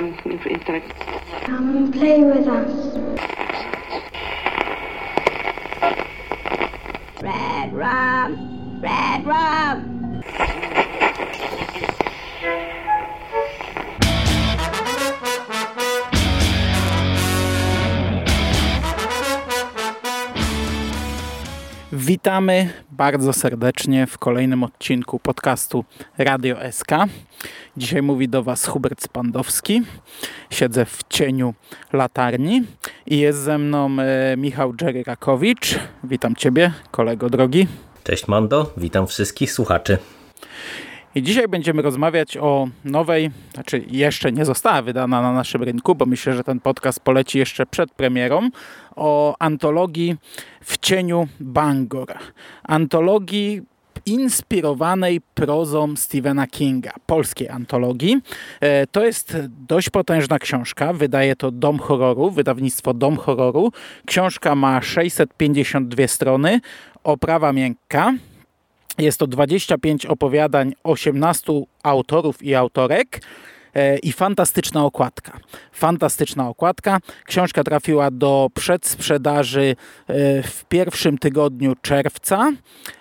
um, intellect. Come and play with us. Red rum! Red rum! Witamy bardzo serdecznie w kolejnym odcinku podcastu Radio SK. Dzisiaj mówi do Was Hubert Spandowski. Siedzę w cieniu latarni i jest ze mną e, Michał Jerry Rakowicz. Witam Ciebie, kolego drogi. Cześć Mando, witam wszystkich słuchaczy. I dzisiaj będziemy rozmawiać o nowej, znaczy jeszcze nie została wydana na naszym rynku, bo myślę, że ten podcast poleci jeszcze przed premierą, o antologii W cieniu Bangor. Antologii inspirowanej prozą Stephena Kinga, polskiej antologii. E, to jest dość potężna książka, wydaje to Dom Horroru, wydawnictwo Dom Horroru. Książka ma 652 strony, oprawa miękka, jest to 25 opowiadań 18 autorów i autorek e, i fantastyczna okładka. Fantastyczna okładka. Książka trafiła do przedsprzedaży e, w pierwszym tygodniu czerwca,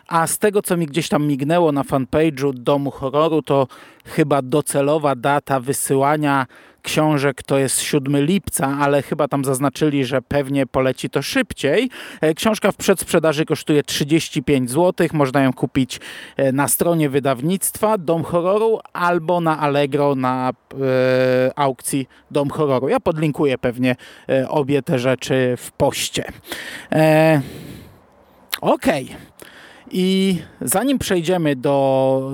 a z tego co mi gdzieś tam mignęło na fanpage'u Domu Horroru, to chyba docelowa data wysyłania książek to jest 7 lipca, ale chyba tam zaznaczyli, że pewnie poleci to szybciej. E, książka w przedsprzedaży kosztuje 35 zł. Można ją kupić e, na stronie wydawnictwa Dom Horroru albo na Allegro na e, aukcji Dom Horroru. Ja podlinkuję pewnie e, obie te rzeczy w poście. E, Okej. Okay. I zanim przejdziemy do,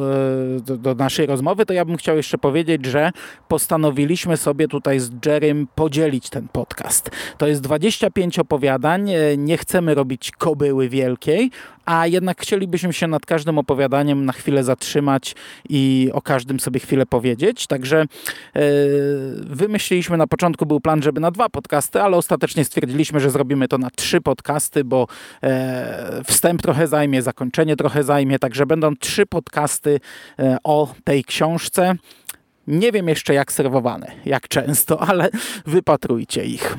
e, do, do, naszej rozmowy, to ja bym chciał jeszcze powiedzieć, że postanowiliśmy sobie tutaj z Jerrym podzielić ten podcast. To jest 25 opowiadań, e, nie chcemy robić kobyły wielkiej, a jednak chcielibyśmy się nad każdym opowiadaniem na chwilę zatrzymać i o każdym sobie chwilę powiedzieć. Także yy, wymyśliliśmy na początku był plan, żeby na dwa podcasty, ale ostatecznie stwierdziliśmy, że zrobimy to na trzy podcasty, bo yy, wstęp trochę zajmie, zakończenie trochę zajmie, także będą trzy podcasty yy, o tej książce. Nie wiem jeszcze jak serwowane, jak często, ale wypatrujcie ich.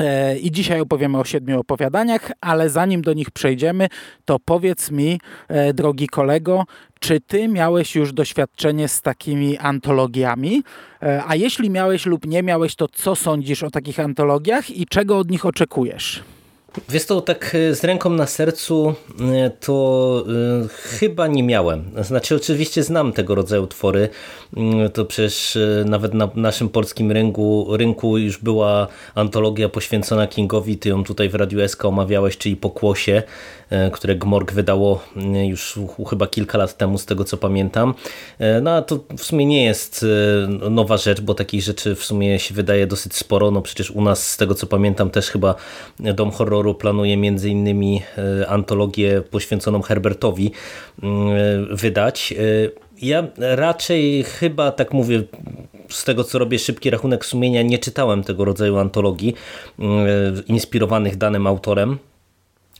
E, I dzisiaj opowiemy o siedmiu opowiadaniach, ale zanim do nich przejdziemy, to powiedz mi, e, drogi kolego, czy ty miałeś już doświadczenie z takimi antologiami? E, a jeśli miałeś lub nie miałeś, to co sądzisz o takich antologiach i czego od nich oczekujesz? Wiesz to tak e, z ręką na sercu e, to y, chyba nie miałem. Znaczy oczywiście znam tego rodzaju twory. Mm, to przecież nawet na naszym polskim rynku, rynku już była antologia poświęcona Kingowi. Ty ją tutaj w Radiu SK omawiałeś, czyli Pokłosie, które Gmorg wydało już chyba kilka lat temu z tego co pamiętam. No a to w sumie nie jest nowa rzecz, bo takich rzeczy w sumie się wydaje dosyć sporo. No przecież u nas z tego co pamiętam też chyba Dom Horroru horroru planuje między innymi e, antologię poświęconą Herbertowi mm, wydać. E, ja raczej chyba, tak mówię, z tego co robię szybki rachunek sumienia, nie czytałem tego rodzaju antologii mm, inspirowanych danym autorem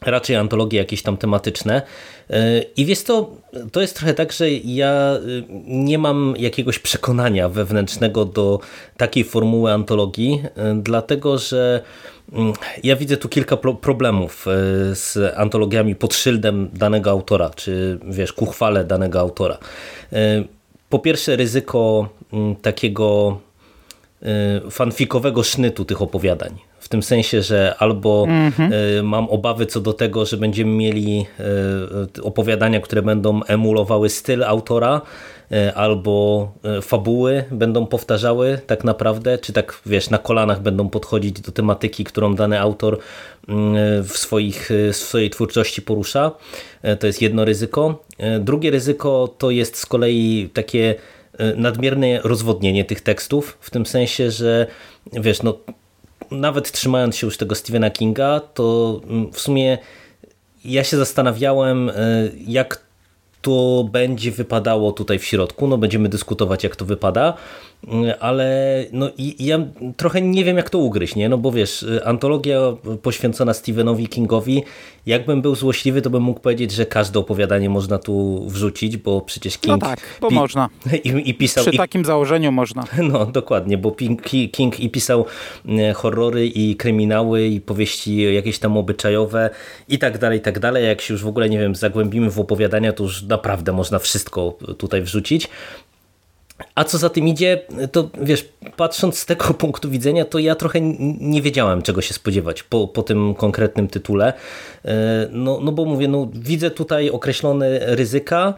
raczej antologie jakieś tam tematyczne. E, I wiesz to, to jest trochę tak, że ja nie mam jakiegoś przekonania wewnętrznego do takiej formuły antologii, dlatego że Mm, ja widzę tu kilka problemów z antologiami pod szyldem danego autora, czy wiesz, ku chwale danego autora. Po pierwsze ryzyko mm, takiego fanfikowego sznytu tych opowiadań. W tym sensie, że albo mm -hmm. mam obawy co do tego, że będziemy mieli opowiadania, które będą emulowały styl autora, E, albo e, fabuły będą powtarzały tak naprawdę, czy tak wiesz, na kolanach będą podchodzić do tematyki, którą dany autor mm, w, swoich, w swojej twórczości porusza. E, to jest jedno ryzyko. Drugie ryzyko to jest z kolei takie nadmierne rozwodnienie tych tekstów, w tym sensie, że wiesz, no nawet trzymając się już tego Stephena Kinga, to mm, w sumie ja się zastanawiałem, jak to będzie wypadało tutaj w środku. No będziemy dyskutować, jak to wypada. Ale no i ja trochę nie wiem jak to ugryźć, nie? No bo wiesz, antologia poświęcona Stephenowi Kingowi, jakbym był złośliwy, to bym mógł powiedzieć, że każde opowiadanie można tu wrzucić, bo przecież King... No tak, bo można. I, i pisał, Przy takim założeniu można. No dokładnie, bo King i pisał e, horrory i kryminały i powieści jakieś tam obyczajowe i tak dalej, i tak dalej. Jak się już w ogóle, nie wiem, zagłębimy w opowiadania, to już naprawdę można wszystko tutaj wrzucić. A co za tym idzie, to wiesz, patrząc z tego punktu widzenia, to ja trochę nie wiedziałem, czego się spodziewać po, po tym konkretnym tytule. E, no, no bo mówię, no, widzę tutaj określone ryzyka,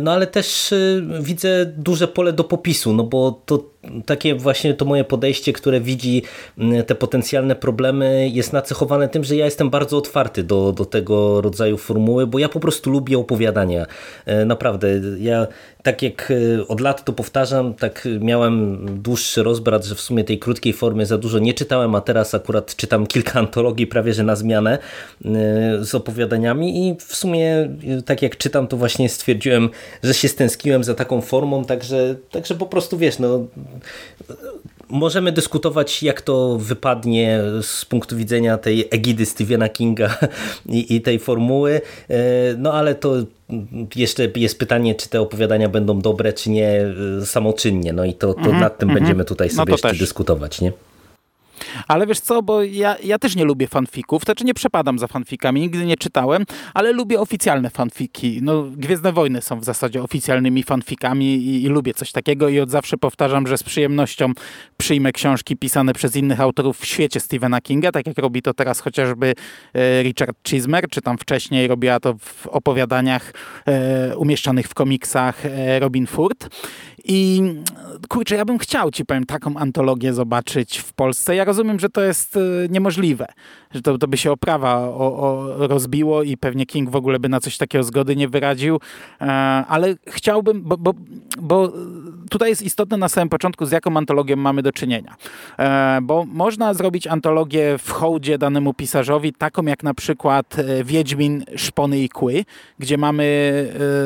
no ale też e, widzę duże pole do popisu, no bo to takie właśnie to moje podejście, które widzi te potencjalne problemy jest nacechowane tym, że ja jestem bardzo otwarty do, do tego rodzaju formuły, bo ja po prostu lubię opowiadania. Naprawdę, ja tak jak od lat to powtarzam, tak miałem dłuższy rozbrat, że w sumie tej krótkiej formy za dużo nie czytałem, a teraz akurat czytam kilka antologii prawie, że na zmianę z opowiadaniami i w sumie tak jak czytam, to właśnie stwierdziłem, że się stęskiłem za taką formą, także, także po prostu wiesz, no możemy dyskutować, jak to wypadnie z punktu widzenia tej egidy Stephena Kinga i, i, tej formuły, e, no ale to jeszcze jest pytanie, czy te opowiadania będą dobre, czy nie e, samoczynnie, no i to, to mm -hmm, nad tym mm -hmm. będziemy tutaj sobie no jeszcze też. dyskutować, nie? Ale wiesz co, bo ja, ja też nie lubię fanfików, znaczy nie przepadam za fanfikami, nigdy nie czytałem, ale lubię oficjalne fanfiki. No, Gwiezdne Wojny są w zasadzie oficjalnymi fanfikami i, i lubię coś takiego i od zawsze powtarzam, że z przyjemnością przyjmę książki pisane przez innych autorów w świecie Stephena Kinga, tak jak robi to teraz chociażby e, Richard Chismer, czy tam wcześniej robiła to w opowiadaniach e, umieszczanych w komiksach e, Robin Ford. I kurczę, ja bym chciał ci powiem taką antologię zobaczyć w Polsce. Ja rozumiem, że to jest y, niemożliwe, że to, to by się oprawa o, o rozbiło i pewnie King w ogóle by na coś takiego zgody nie wyraził, e, ale chciałbym, bo, bo, bo tutaj jest istotne na samym początku, z jaką antologią mamy do czynienia. E, bo można zrobić antologię w hołdzie danemu pisarzowi, taką jak na przykład e, Wiedźmin, Szpony i Kły, gdzie mamy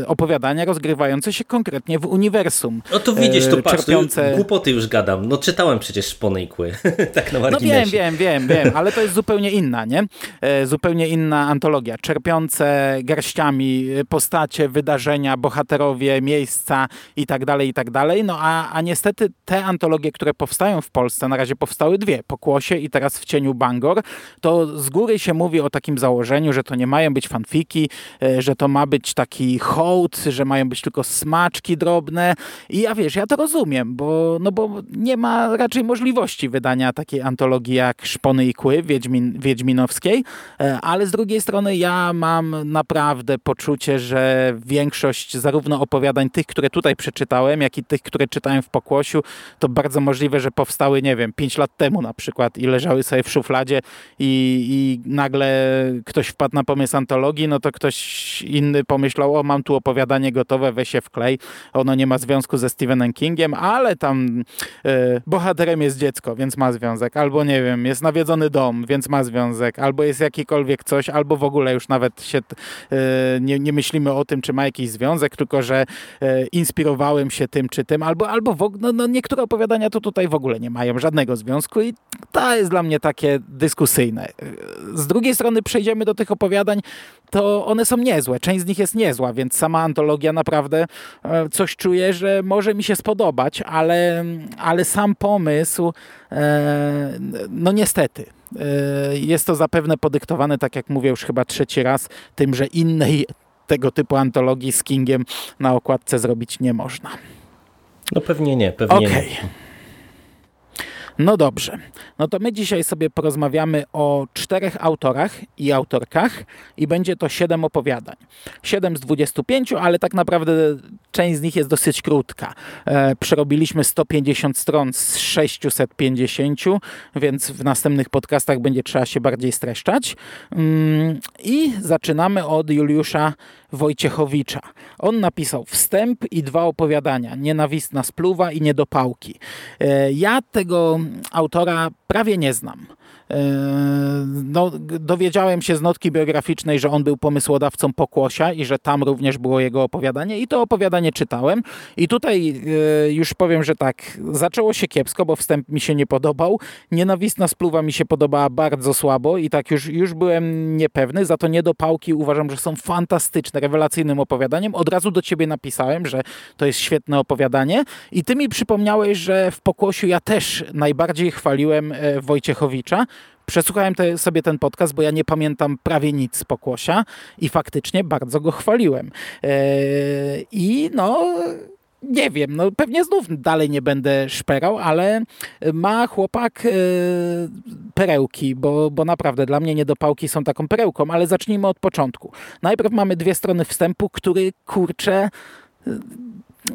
opowiadania rozgrywające się konkretnie w uniwersum. No to widzisz, to patrz, czerpiące... głupoty już gadam. No czytałem przecież Szpony i Kły, tak na No wiem, wiem, wiem, wiem, ale to jest zupełnie inna, nie? E, zupełnie inna antologia, czerpiące garściami postacie, wydarzenia, bohaterowie, miejsca i tak dalej, i tak dalej. No a, a niestety te antologie, które powstają w Polsce, na razie powstały dwie, Pokłosie i teraz w cieniu Bangor, to z góry się mówi o takim założeniu, że to nie mają być fanfiki, e, że to ma być taki hołd, że mają być tylko smaczki drobne i ja wiesz, ja to rozumiem, bo, no bo nie ma raczej możliwości wydania takiej antologii jak Szpony i Kły Wiedźmin, Wiedźminowskiej, e, ale z drugiej strony ja mam naprawdę poczucie, że większość zarówno opowiadań tych, które tutaj przeczytałem, jak i tych, które czytałem w Pokłosiu, to bardzo możliwe, że powstały, nie wiem, 5 lat temu na przykład i leżały sobie w szufladzie i, i nagle ktoś wpadł na pomysł antologii, no to ktoś inny pomyślał, o mam tu opowiadanie gotowe, weź się wklej, ono nie ma związku ze Stephenem Kingiem, ale tam e, bohaterem jest dziecko, więc ma związek, albo nie wiem, jest nawiedzony dom, więc ma związek, albo jest jakikolwiek coś, albo w ogóle już nawet się e, nie, nie myślimy o tym, czy ma jakiś związek, tylko że e, inspirowałem się tym czy tym, albo, albo w, no, no niektóre opowiadania to tutaj w ogóle nie mają żadnego związku i to jest dla mnie takie dyskusyjne. Z drugiej strony przejdziemy do tych opowiadań, to one są niezłe, część z nich jest niezła, więc sama antologia naprawdę coś czuje, że może mi się spodobać, ale, ale sam pomysł, e, no niestety, e, jest to zapewne podyktowane, tak jak mówię już chyba trzeci raz, tym, że innej tego typu antologii z Kingiem na okładce zrobić nie można. No pewnie nie, pewnie okay. nie. No dobrze, no to my dzisiaj sobie porozmawiamy o czterech autorach i autorkach i będzie to siedem opowiadań. Siedem z 25, ale tak naprawdę część z nich jest dosyć krótka. E, przerobiliśmy 150 stron z 650, więc w następnych podcastach będzie trzeba się bardziej streszczać. Mm, I zaczynamy od Juliusza Wojciechowicza. On napisał wstęp i dwa opowiadania, Nienawistna spluwa i Niedopałki. E, ja tego autora prawie nie znam. No, dowiedziałem się z notki biograficznej, że on był pomysłodawcą Pokłosia i że tam również było jego opowiadanie i to opowiadanie czytałem. I tutaj już powiem, że tak, zaczęło się kiepsko, bo wstęp mi się nie podobał. Nienawistna spluwa mi się podobała bardzo słabo i tak już, już byłem niepewny, za to niedopałki uważam, że są fantastyczne, rewelacyjnym opowiadaniem. Od razu do ciebie napisałem, że to jest świetne opowiadanie i ty mi przypomniałeś, że w Pokłosiu ja też najbardziej chwaliłem e, Wojciechowicza. Przesłuchałem te, sobie ten podcast, bo ja nie pamiętam prawie nic z Pokłosia i faktycznie bardzo go chwaliłem. E, I no nie wiem, no pewnie znów dalej nie będę szperał, ale ma chłopak e, perełki, bo, bo naprawdę dla mnie niedopałki są taką perełką, ale zacznijmy od początku. Najpierw mamy dwie strony wstępu, który kurczę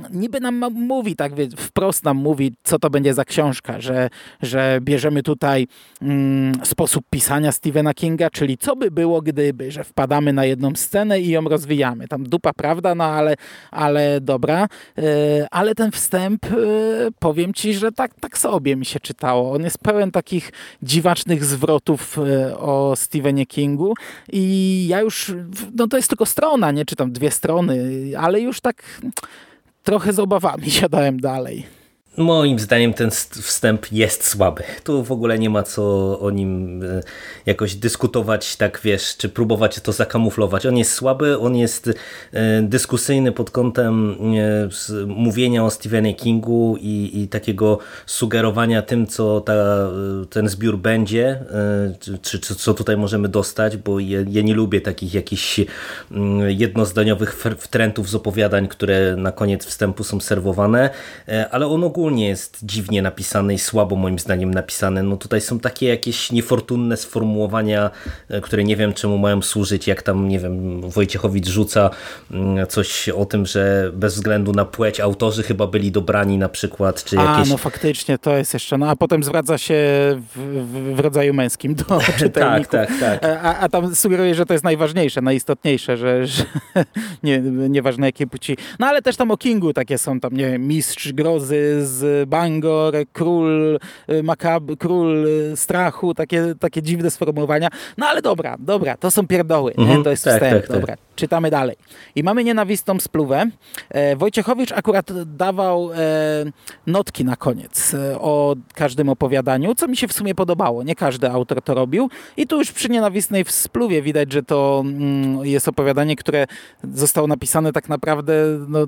niby nam mówi, tak wprost nam mówi, co to będzie za książka, że, że bierzemy tutaj mm, sposób pisania Stephena Kinga, czyli co by było, gdyby, że wpadamy na jedną scenę i ją rozwijamy. Tam dupa prawda, no ale, ale dobra. Yy, ale ten wstęp, yy, powiem ci, że tak, tak sobie mi się czytało. On jest pełen takich dziwacznych zwrotów yy, o Stephenie Kingu i ja już, no to jest tylko strona, nie czytam dwie strony, ale już tak trochę z obawami siadałem dalej. Moim zdaniem ten wstęp jest słaby. Tu w ogóle nie ma co o nim e, jakoś dyskutować, tak wiesz, czy próbować to zakamuflować. On jest słaby, on jest e, dyskusyjny pod kątem e, mówienia o Stephenie Kingu i, i takiego sugerowania tym, co ta, ten zbiór będzie, czy, czy, co tutaj możemy dostać, bo ja, ja nie lubię takich jakichś jednozdaniowych wtrętów z opowiadań, które na koniec wstępu są serwowane, ale on ogólnie ogólnie jest dziwnie napisane i słabo moim zdaniem napisane. No tutaj są takie jakieś niefortunne sformułowania, e, które nie wiem czemu mają służyć, jak tam, nie wiem, Wojciechowicz rzuca mm, coś o tym, że bez względu na płeć autorzy chyba byli dobrani na przykład, czy jakieś... A, no faktycznie, to jest jeszcze, no a potem zwraca się w, w, w rodzaju męskim do czytelników. tak, tak, tak. A, a tam sugeruje, że to jest najważniejsze, najistotniejsze, że, że nie, nieważne jakiej płci. No ale też tam o Kingu takie są, tam nie wiem, mistrz grozy z Bangor, król y, makab, król y, strachu, takie, takie dziwne sformułowania. No ale dobra, dobra, to są pierdoły, mhm, to jest tak, wstęp, tak, tak. dobra. Czytamy dalej. I mamy nienawistną spluwę. E, Wojciechowicz akurat dawał e, notki na koniec e, o każdym opowiadaniu, co mi się w sumie podobało. Nie każdy autor to robił. I tu już przy nienawistnej spluwie widać, że to mm, jest opowiadanie, które zostało napisane tak naprawdę no,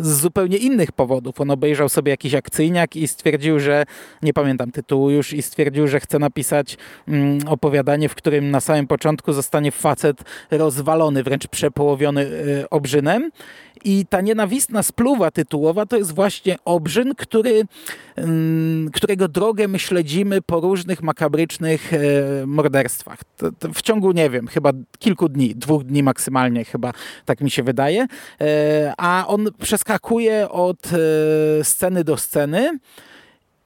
z zupełnie innych powodów. On obejrzał sobie jakiś akcyjniak i stwierdził, że nie pamiętam tytułu już i stwierdził, że chce napisać mm, opowiadanie, w którym na samym początku zostanie facet rozwalony, wręcz przepołowiony y, obrzynem i ta nienawistna spluwa tytułowa to jest właśnie obrzyn, który, mm, którego drogę my śledzimy po różnych makabrycznych e, morderstwach. w ciągu, nie wiem, chyba kilku dni, dwóch dni maksymalnie chyba, tak mi się wydaje. E, a on przeskakuje od e, sceny do sceny.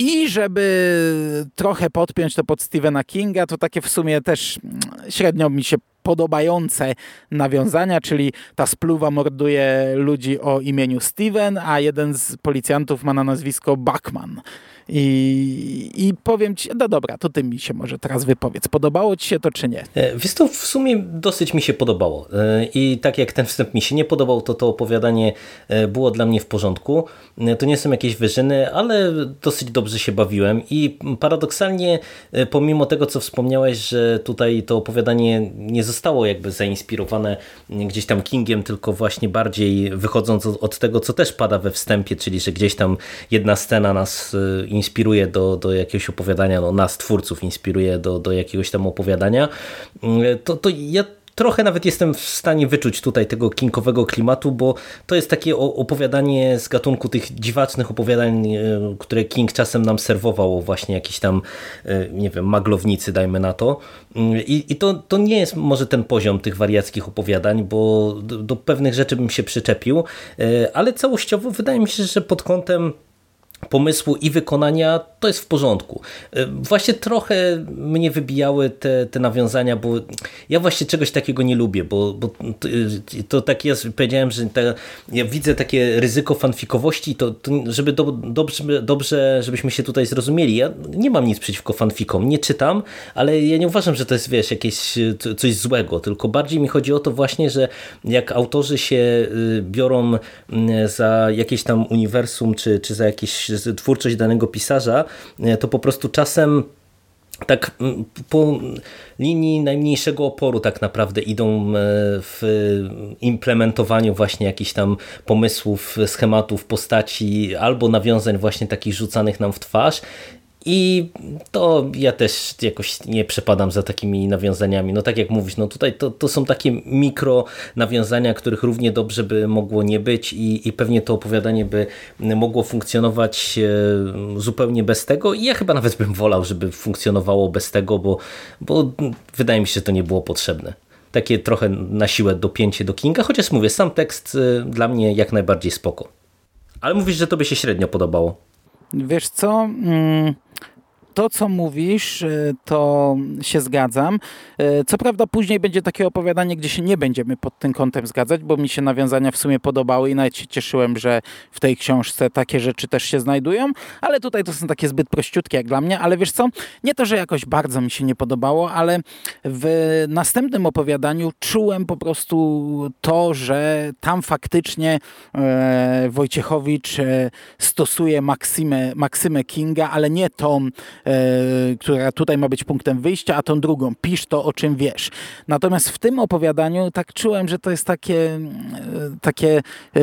I żeby trochę podpiąć to pod Stephena Kinga, to takie w sumie też mm, średnio mi się podobające nawiązania, czyli ta spluwa morduje ludzi o imieniu Steven, a jeden z policjantów ma na nazwisko Bachman. I, I powiem ci, no dobra, to ty mi się może teraz wypowiedz. Podobało ci się to, czy nie? E, wiesz to w sumie dosyć mi się podobało. E, I tak jak ten wstęp mi się nie podobał, to to opowiadanie e, było dla mnie w porządku. To nie są jakieś wyżyny, ale dosyć dobrze się bawiłem i paradoksalnie, pomimo tego, co wspomniałeś, że tutaj to opowiadanie nie zostało jakby zainspirowane gdzieś tam Kingiem, tylko właśnie bardziej wychodząc od tego, co też pada we wstępie, czyli że gdzieś tam jedna scena nas do, do jakiegoś opowiadania, no nas twórców inspiruje do, do jakiegoś tam opowiadania, mm, to, to ja trochę nawet jestem w stanie wyczuć tutaj tego kinkowego klimatu, bo to jest takie opowiadanie z gatunku tych dziwacznych opowiadań, e, które King czasem nam serwował, właśnie jakiś tam, e, nie wiem, maglownicy, dajmy na to. Mm, I, i to, to nie jest może ten poziom tych wariackich opowiadań, bo do, do pewnych rzeczy bym się przyczepił, e, ale całościowo wydaje mi się, że pod kątem pomysłu i wykonania to jest w porządku. E, właśnie trochę mnie wybijały te, te nawiązania, bo ja właśnie czegoś takiego nie lubię, bo, bo to, to tak jest, powiedziałem, że te, ja widzę takie ryzyko fanfikowości, to, to żeby do, dobrze, dobrze, żebyśmy się tutaj zrozumieli, ja nie mam nic przeciwko fanfikom, nie czytam, ale ja nie uważam, że to jest, wiesz, jakieś coś złego, tylko bardziej mi chodzi o to właśnie, że jak autorzy się y, biorą mm, za jakieś tam uniwersum, czy, czy za jakieś twórczość danego pisarza, e, to po prostu czasem tak po linii najmniejszego oporu tak naprawdę idą e, w implementowaniu właśnie jakichś tam pomysłów, schematów, postaci albo nawiązań właśnie takich rzucanych nam w twarz i to ja też jakoś nie przepadam za takimi nawiązaniami. No tak jak mówisz, no tutaj to, to są takie mikro nawiązania, których równie dobrze by mogło nie być i, i pewnie to opowiadanie by mogło funkcjonować e, zupełnie bez tego i ja chyba nawet bym wolał, żeby funkcjonowało bez tego, bo, bo wydaje mi się, że to nie było potrzebne. Takie trochę na siłę dopięcie do Kinga, chociaż mówię, sam tekst e, dla mnie jak najbardziej spoko. Ale mówisz, że to by się średnio podobało. Wiesz co? Mm to, co mówisz, e, to się zgadzam. E, co prawda później będzie takie opowiadanie, gdzie się nie będziemy pod tym kątem zgadzać, bo mi się nawiązania w sumie podobały i nawet się cieszyłem, że w tej książce takie rzeczy też się znajdują, ale tutaj to są takie zbyt prościutkie jak dla mnie, ale wiesz co, nie to, że jakoś bardzo mi się nie podobało, ale w następnym opowiadaniu czułem po prostu to, że tam faktycznie e, Wojciechowicz stosuje Maksymę, Maksymę Kinga, ale nie tą która tutaj ma być punktem wyjścia, a tą drugą, pisz to, o czym wiesz. Natomiast w tym opowiadaniu tak czułem, że to jest takie, e, takie e,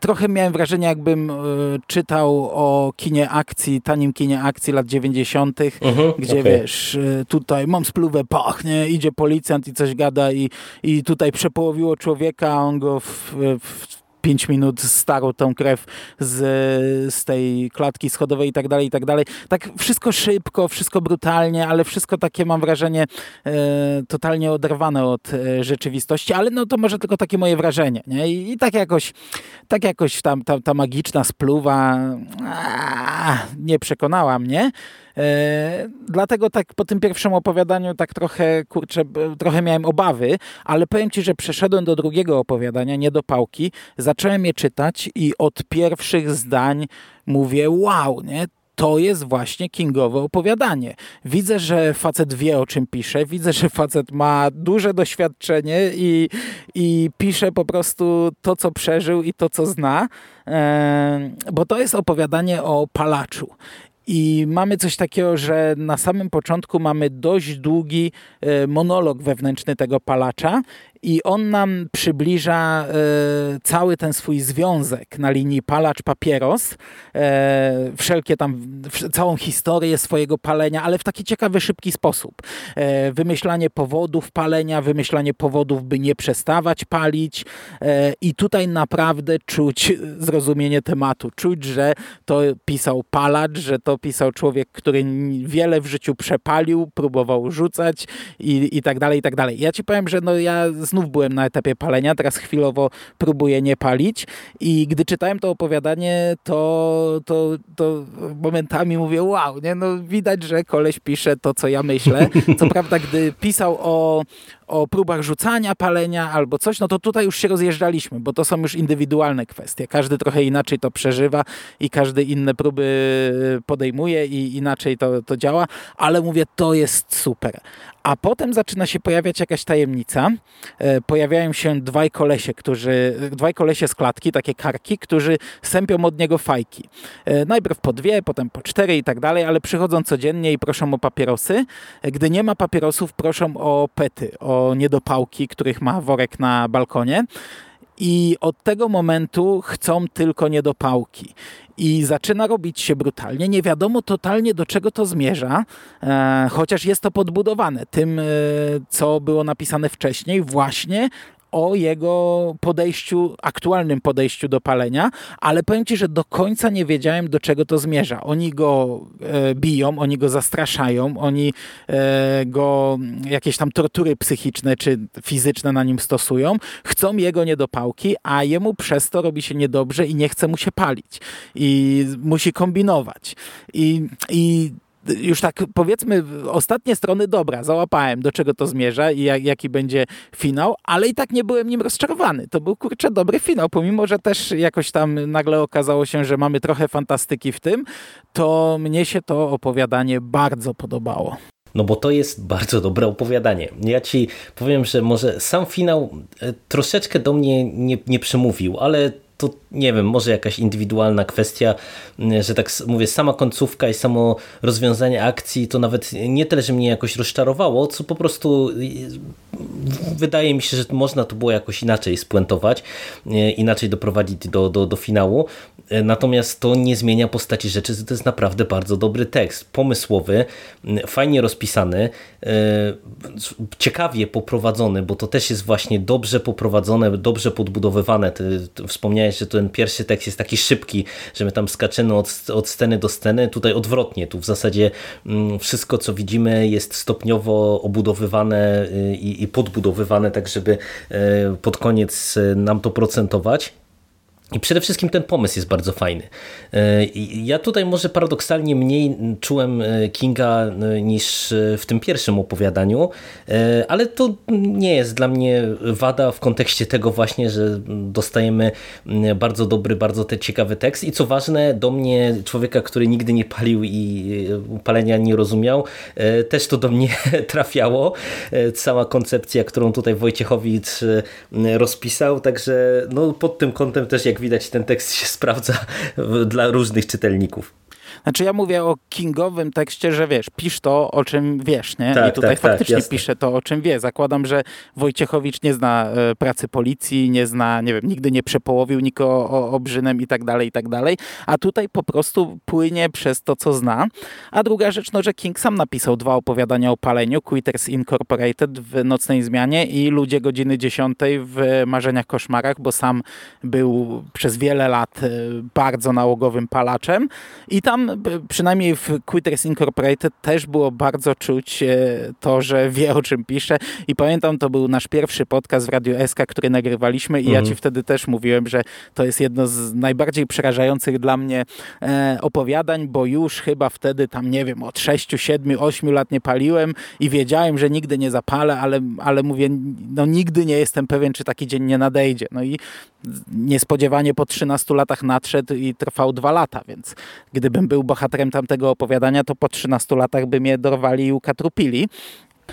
trochę miałem wrażenie, jakbym czytał o kinie akcji, tanim kinie akcji lat 90., uh -huh, gdzie okay. wiesz, tutaj mam spluwę, pachnie, idzie policjant i coś gada i, i tutaj przepołowiło człowieka, a on go w, w 5 minut starą tą krew z, z tej klatki schodowej i tak dalej, i tak dalej. Tak wszystko szybko, wszystko brutalnie, ale wszystko takie mam wrażenie e, totalnie oderwane od e, rzeczywistości, ale no to może tylko takie moje wrażenie, nie? I, i tak jakoś, tak jakoś tam, ta, ta magiczna spluwa a, nie przekonała mnie. E, dlatego tak po tym pierwszym opowiadaniu tak trochę, kurczę, trochę miałem obawy, ale powiem Ci, że przeszedłem do drugiego opowiadania, nie do pałki, zacząłem je czytać i od pierwszych zdań mówię wow, nie? to jest właśnie kingowe opowiadanie. Widzę, że facet wie o czym pisze, widzę, że facet ma duże doświadczenie i, i pisze po prostu to, co przeżył i to, co zna, e, bo to jest opowiadanie o palaczu. I mamy coś takiego, że na samym początku mamy dość długi e, monolog wewnętrzny tego palacza i on nam przybliża e, cały ten swój związek na linii palacz-papieros, e, wszelkie tam, całą historię swojego palenia, ale w taki ciekawy, szybki sposób. E, wymyślanie powodów palenia, wymyślanie powodów, by nie przestawać palić i tutaj naprawdę czuć zrozumienie tematu, czuć, że to pisał palacz, że to pisał człowiek, który wiele w życiu przepalił, próbował rzucać i, i tak dalej, i tak dalej. Ja ci powiem, że no ja znów byłem na etapie palenia, teraz chwilowo próbuję nie palić i gdy czytałem to opowiadanie, to, to, to momentami mówię, wow, nie? No, widać, że koleś pisze to, co ja myślę. Co prawda, gdy pisał o, o próbach rzucania palenia albo coś, no to tutaj już się rozjeżdżaliśmy, bo to są już indywidualne kwestie. Każdy trochę inaczej to przeżywa i każdy inne próby podejmuje i inaczej to, to działa, ale mówię, to jest super. A potem zaczyna się pojawiać jakaś tajemnica. E, pojawiają się dwaj kolesie, którzy, dwaj kolesie z klatki, takie karki, którzy sępią od niego fajki. E, najpierw po dwie, potem po cztery i tak dalej, ale przychodzą codziennie i proszą o papierosy. E, gdy nie ma papierosów, proszą o pety, o niedopałki, których ma worek na balkonie. I od tego momentu chcą tylko niedopałki i zaczyna robić się brutalnie. Nie wiadomo totalnie do czego to zmierza, e, chociaż jest to podbudowane tym, e, co było napisane wcześniej, właśnie o jego podejściu, aktualnym podejściu do palenia, ale powiem Ci, że do końca nie wiedziałem, do czego to zmierza. Oni go e, biją, oni go zastraszają, oni e, go jakieś tam tortury psychiczne czy fizyczne na nim stosują, chcą jego niedopałki, a jemu przez to robi się niedobrze i nie chce mu się palić. I musi kombinować. I, i już tak powiedzmy, ostatnie strony dobra, załapałem do czego to zmierza i jak, jaki będzie finał, ale i tak nie byłem nim rozczarowany. To był kurczę dobry finał, pomimo, że też jakoś tam nagle okazało się, że mamy trochę fantastyki w tym, to mnie się to opowiadanie bardzo podobało. No bo to jest bardzo dobre opowiadanie. Ja ci powiem, że może sam finał e, troszeczkę do mnie nie, nie przemówił, ale to nie wiem, może jakaś indywidualna kwestia, że tak mówię, sama końcówka i samo rozwiązanie akcji to nawet nie tyle, że mnie jakoś rozczarowało, co po prostu wydaje mi się, że można to było jakoś inaczej spuentować, inaczej doprowadzić do, do, do finału. Natomiast to nie zmienia postaci rzeczy, to jest naprawdę bardzo dobry tekst, pomysłowy, fajnie rozpisany, ciekawie poprowadzony, bo to też jest właśnie dobrze poprowadzone, dobrze podbudowywane. Ty, wspomniałeś, że ten pierwszy tekst jest taki szybki, że my tam skaczemy od, od sceny do sceny, tutaj odwrotnie, tu w zasadzie wszystko co widzimy jest stopniowo obudowywane y, i, i podbudowywane tak, żeby e, pod koniec e, nam to procentować. I przede wszystkim ten pomysł jest bardzo fajny. E, ja tutaj może paradoksalnie mniej czułem e, Kinga e, niż w tym pierwszym opowiadaniu, ale to nie jest dla mnie wada w kontekście tego właśnie, że dostajemy bardzo dobry, bardzo te ciekawy tekst i co ważne, do mnie, człowieka, który nigdy nie palił i palenia nie rozumiał, też to do mnie trafiało. Cała koncepcja, którą tutaj Wojciechowicz rozpisał, także no, pod tym kątem też jak jak widać ten tekst się sprawdza dla różnych czytelników. Znaczy ja mówię o kingowym tekście, że wiesz, pisz to, o czym wiesz, nie? Tak, I tutaj tak, tak faktycznie tak, pisze to, o czym wie. Zakładam, że Wojciechowicz nie zna e, pracy policji, nie zna, nie wiem, nigdy nie przepołowił nikogo obrzynem i tak dalej, i tak dalej. A tutaj po prostu płynie przez to, co zna. A druga rzecz, no, że King sam napisał dwa opowiadania o paleniu, Quitters Incorporated w Nocnej Zmianie i Ludzie Godziny 10 w Marzeniach Koszmarach, bo sam był przez wiele lat e, bardzo nałogowym palaczem i tam przynajmniej w Quitters Incorporated też było bardzo czuć e, to, że wie o czym pisze i pamiętam, to był nasz pierwszy podcast w Radio SK, który nagrywaliśmy i mhm. ja ci wtedy też mówiłem, że to jest jedno z najbardziej przerażających dla mnie e, opowiadań, bo już chyba wtedy tam, nie wiem, od 6, 7, 8 lat nie paliłem i wiedziałem, że nigdy nie zapalę, ale, ale mówię, no nigdy nie jestem pewien, czy taki dzień nie nadejdzie. No i niespodziewanie po 13 latach nadszedł i trwał dwa lata, więc gdybym był bohaterem tamtego opowiadania, to po 13 latach by mnie dorwali i ukatrupili.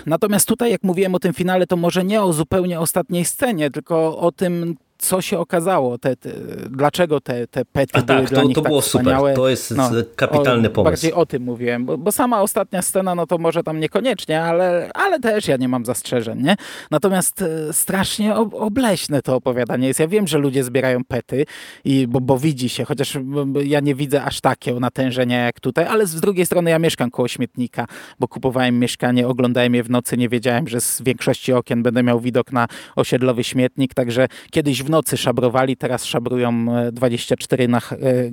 Natomiast tutaj, jak mówiłem o tym finale, to może nie o zupełnie ostatniej scenie, tylko o tym, co się okazało, te, te, dlaczego te, te pety A były tak, dla to, nich to tak było wspaniałe. super, to jest no, kapitalny o, pomysł. Bardziej o tym mówiłem, bo, bo, sama ostatnia scena, no to może tam niekoniecznie, ale, ale też ja nie mam zastrzeżeń, nie? Natomiast e, strasznie obleśne to opowiadanie jest. Ja wiem, że ludzie zbierają pety, i, bo, bo widzi się, chociaż ja nie widzę aż takiego natężenia jak tutaj, ale z drugiej strony ja mieszkam koło śmietnika, bo kupowałem mieszkanie, oglądałem je w nocy, nie wiedziałem, że z większości okien będę miał widok na osiedlowy śmietnik, także kiedyś w nocy szabrowali, teraz szabrują 24 e, na,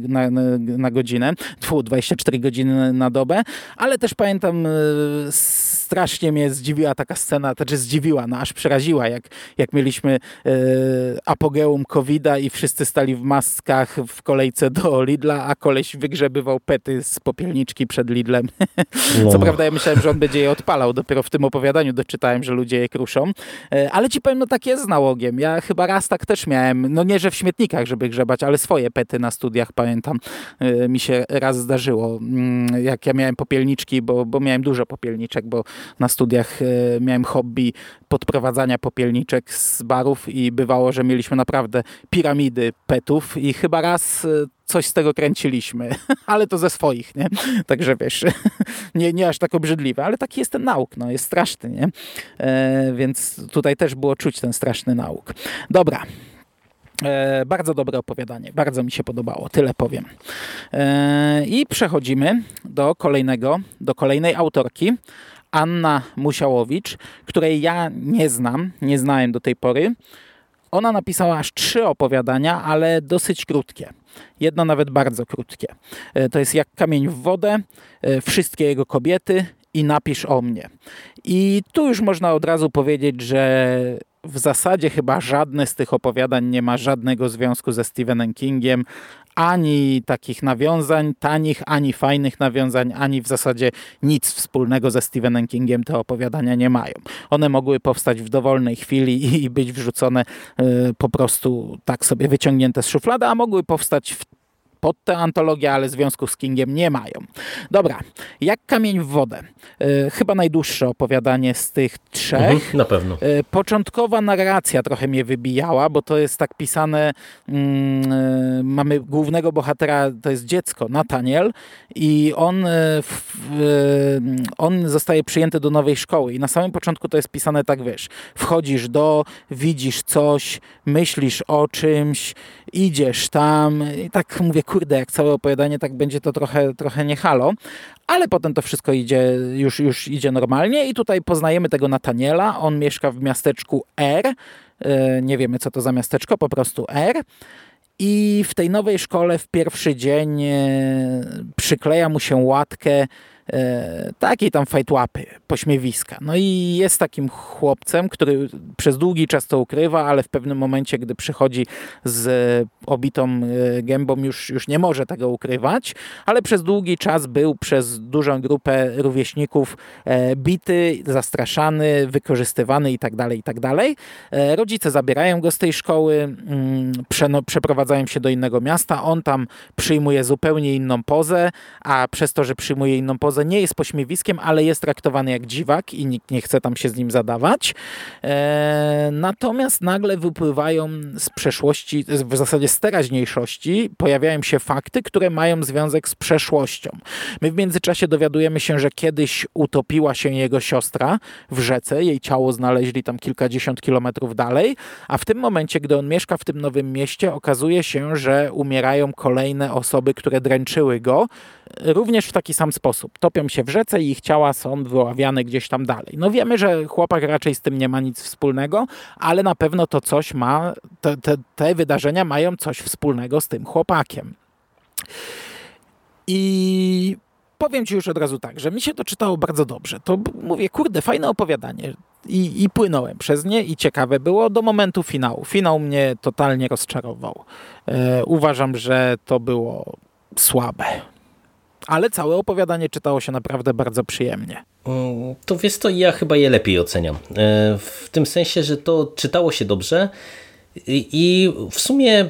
na, na godzinę, tfu, 24 godziny na dobę, ale też pamiętam e, strasznie mnie zdziwiła taka scena, znaczy zdziwiła, no aż przeraziła, jak, jak mieliśmy e, apogeum covid i wszyscy stali w maskach w kolejce do Lidla, a koleś wygrzebywał pety z popielniczki przed Lidlem. No. Co prawda ja myślałem, że on będzie je odpalał, dopiero w tym opowiadaniu doczytałem, że ludzie je kruszą, e, ale ci powiem, no tak jest z nałogiem. Ja chyba raz tak też miałem, no nie, że w śmietnikach, żeby grzebać, ale swoje pety na studiach, pamiętam, e, mi się raz zdarzyło, mm, jak ja miałem popielniczki, bo, bo miałem dużo popielniczek, bo na studiach e, miałem hobby podprowadzania popielniczek z barów i bywało, że mieliśmy naprawdę piramidy petów i chyba raz e, coś z tego kręciliśmy, ale to ze swoich, nie? Także wiesz, nie, nie aż tak obrzydliwe, ale taki jest ten nauk, no, jest straszny, nie? E, więc tutaj też było czuć ten straszny nauk. Dobra, E, bardzo dobre opowiadanie, bardzo mi się podobało, tyle powiem. E, I przechodzimy do kolejnego, do kolejnej autorki, Anna Musiałowicz, której ja nie znam, nie znałem do tej pory, Ona napisała aż trzy opowiadania, ale dosyć krótkie. Jedno nawet bardzo krótkie. E, to jest Jak kamień w wodę, e, Wszystkie jego kobiety i Napisz o mnie. I tu już można od razu powiedzieć, że w zasadzie chyba żadne z tych opowiadań nie ma żadnego związku ze Stephenem Kingiem, ani takich nawiązań tanich, ani fajnych nawiązań, ani w zasadzie nic wspólnego ze Stephenem Kingiem te opowiadania nie mają. One mogły powstać w dowolnej chwili i być wrzucone y, po prostu tak sobie wyciągnięte z szuflady, a mogły powstać w pod tę antologię, ale związku z Kingiem nie mają. Dobra, jak kamień w wodę. E, chyba najdłuższe opowiadanie z tych trzech. Mhm, na pewno. E, początkowa narracja trochę mnie wybijała, bo to jest tak pisane, mm, e, mamy głównego bohatera, to jest dziecko, Nathaniel i on, on zostaje przyjęty do nowej szkoły i na samym początku to jest pisane tak, wiesz, wchodzisz do, widzisz coś, myślisz o czymś, idziesz tam i tak mówię, kurde, jak całe opowiadanie, tak będzie to trochę, trochę nie halo, ale potem to wszystko idzie, już, już idzie normalnie i tutaj poznajemy tego Nataniela, on mieszka w miasteczku R, e, nie wiemy co to za miasteczko, po prostu R, i w tej nowej szkole w pierwszy dzień e, przykleja mu się łatkę takiej tam fajtłapy, pośmiewiska. No i jest takim chłopcem, który przez długi czas to ukrywa, ale w pewnym momencie, gdy przychodzi z obitą e, gębą, już, już nie może tego ukrywać, ale przez długi czas był przez dużą grupę rówieśników e, bity, zastraszany, wykorzystywany itd., tak itd. Tak rodzice zabierają go z tej szkoły, mm, przeprowadzają się do innego miasta, on tam przyjmuje zupełnie inną pozę, a przez to, że przyjmuje inną pozę, nie jest pośmiewiskiem, ale jest traktowany jak dziwak i nikt nie chce tam się z nim zadawać. E, natomiast nagle wypływają z przeszłości, w zasadzie z teraźniejszości, pojawiają się fakty, które mają związek z przeszłością. My w międzyczasie dowiadujemy się, że kiedyś utopiła się jego siostra w rzece, jej ciało znaleźli tam kilkadziesiąt kilometrów dalej, a w tym momencie, gdy on mieszka w tym nowym mieście, okazuje się, że umierają kolejne osoby, które dręczyły go, również w taki sam sposób. Topią się w rzece i ich ciała są wyławiane gdzieś tam dalej. No wiemy, że chłopak raczej z tym nie ma nic wspólnego, ale na pewno to coś ma, te, te, te wydarzenia mają coś wspólnego z tym chłopakiem. I powiem ci już od razu tak, że mi się to czytało bardzo dobrze. To mówię, kurde, fajne opowiadanie. I, I płynąłem przez nie i ciekawe było do momentu finału. Finał mnie totalnie rozczarował. E, uważam, że to było słabe ale całe opowiadanie czytało się naprawdę bardzo przyjemnie. To wiesz to ja chyba je lepiej oceniam. E, w tym sensie, że to czytało się dobrze i w sumie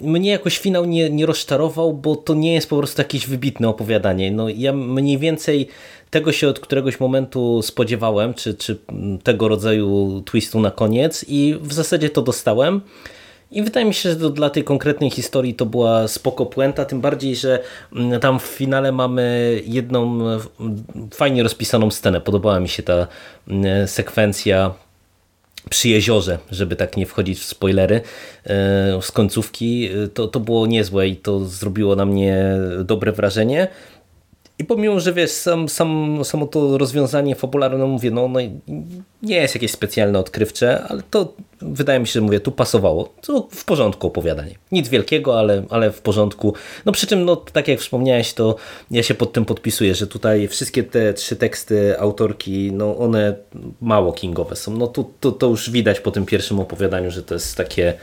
mnie jakoś finał nie, nie rozczarował, bo to nie jest po prostu jakieś wybitne opowiadanie. No, ja mniej więcej tego się od któregoś momentu spodziewałem, czy, czy tego rodzaju twistu na koniec i w zasadzie to dostałem. I wydaje mi się, że to dla tej konkretnej historii to była spoko puenta, tym bardziej, że mm, tam w finale mamy jedną mm, fajnie rozpisaną scenę. Podobała mi się ta mm, sekwencja przy jeziorze, żeby tak nie wchodzić w spoilery e, z końcówki. To, to było niezłe i to zrobiło na mnie dobre wrażenie. I pomimo, że wiesz, sam, sam, samo to rozwiązanie fabularne, no mówię, no, no nie jest jakieś specjalne odkrywcze, ale to wydaje mi się, że mówię, tu pasowało. To w porządku opowiadanie. Nic wielkiego, ale, ale w porządku. No przy czym, no tak jak wspomniałeś, to ja się pod tym podpisuję, że tutaj wszystkie te trzy teksty autorki, no one mało kingowe są. No tu, to, to już widać po tym pierwszym opowiadaniu, że to jest takie,